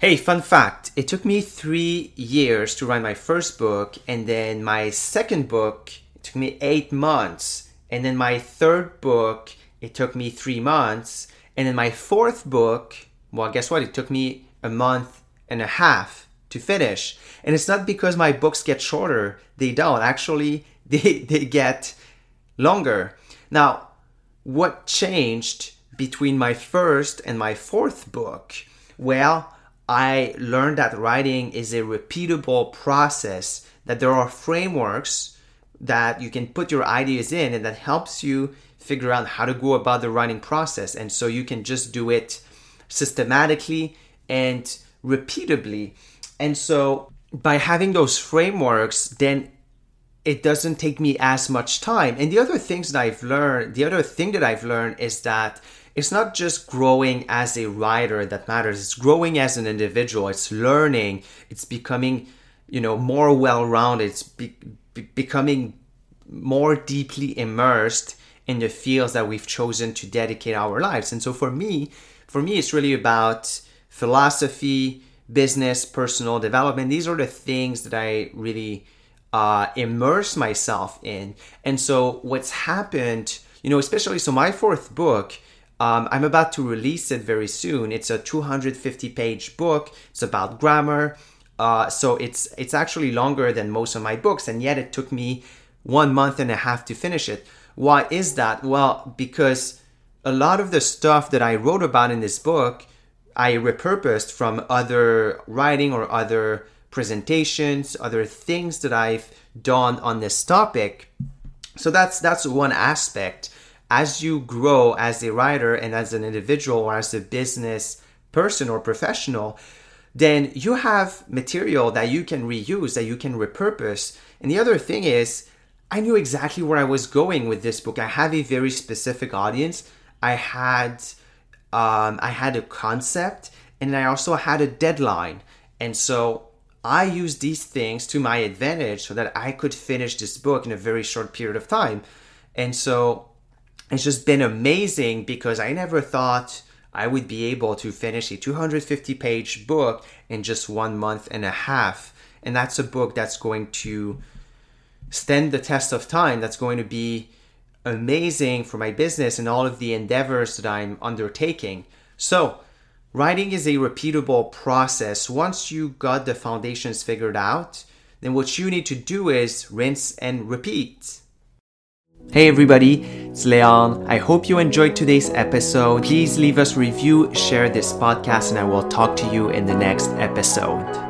Hey, fun fact. It took me three years to write my first book, and then my second book, took me eight months. And then my third book, it took me three months. And then my fourth book, well, guess what? It took me a month and a half to finish. And it's not because my books get shorter, they don't. Actually, they, they get longer. Now, what changed between my first and my fourth book? Well, I learned that writing is a repeatable process, that there are frameworks that you can put your ideas in and that helps you figure out how to go about the writing process. And so you can just do it systematically and repeatably. And so by having those frameworks, then it doesn't take me as much time. And the other things that I've learned, the other thing that I've learned is that it's not just growing as a writer that matters. It's growing as an individual. It's learning. It's becoming you know more well-rounded. It's be- be- becoming more deeply immersed in the fields that we've chosen to dedicate our lives. And so for me for me it's really about philosophy business personal development. These are the things that i really uh, immerse myself in and so what's happened you know especially so my fourth book um, I'm about to release it very soon. It's a 250 page book. It's about grammar. Uh, so it's it's actually longer than most of my books, and yet it took me one month and a half to finish it. Why is that? Well, because a lot of the stuff that I wrote about in this book, I repurposed from other writing or other presentations, other things that I've done on this topic. So that's that's one aspect as you grow as a writer and as an individual or as a business person or professional, then you have material that you can reuse, that you can repurpose. And the other thing is, I knew exactly where I was going with this book. I have a very specific audience. I had um, I had a concept and I also had a deadline. And so I used these things to my advantage so that I could finish this book in a very short period of time. And so it's just been amazing because I never thought I would be able to finish a 250 page book in just one month and a half. And that's a book that's going to stand the test of time, that's going to be amazing for my business and all of the endeavors that I'm undertaking. So, writing is a repeatable process. Once you got the foundations figured out, then what you need to do is rinse and repeat. Hey everybody, it's Leon. I hope you enjoyed today's episode. Please leave us review, share this podcast, and I will talk to you in the next episode.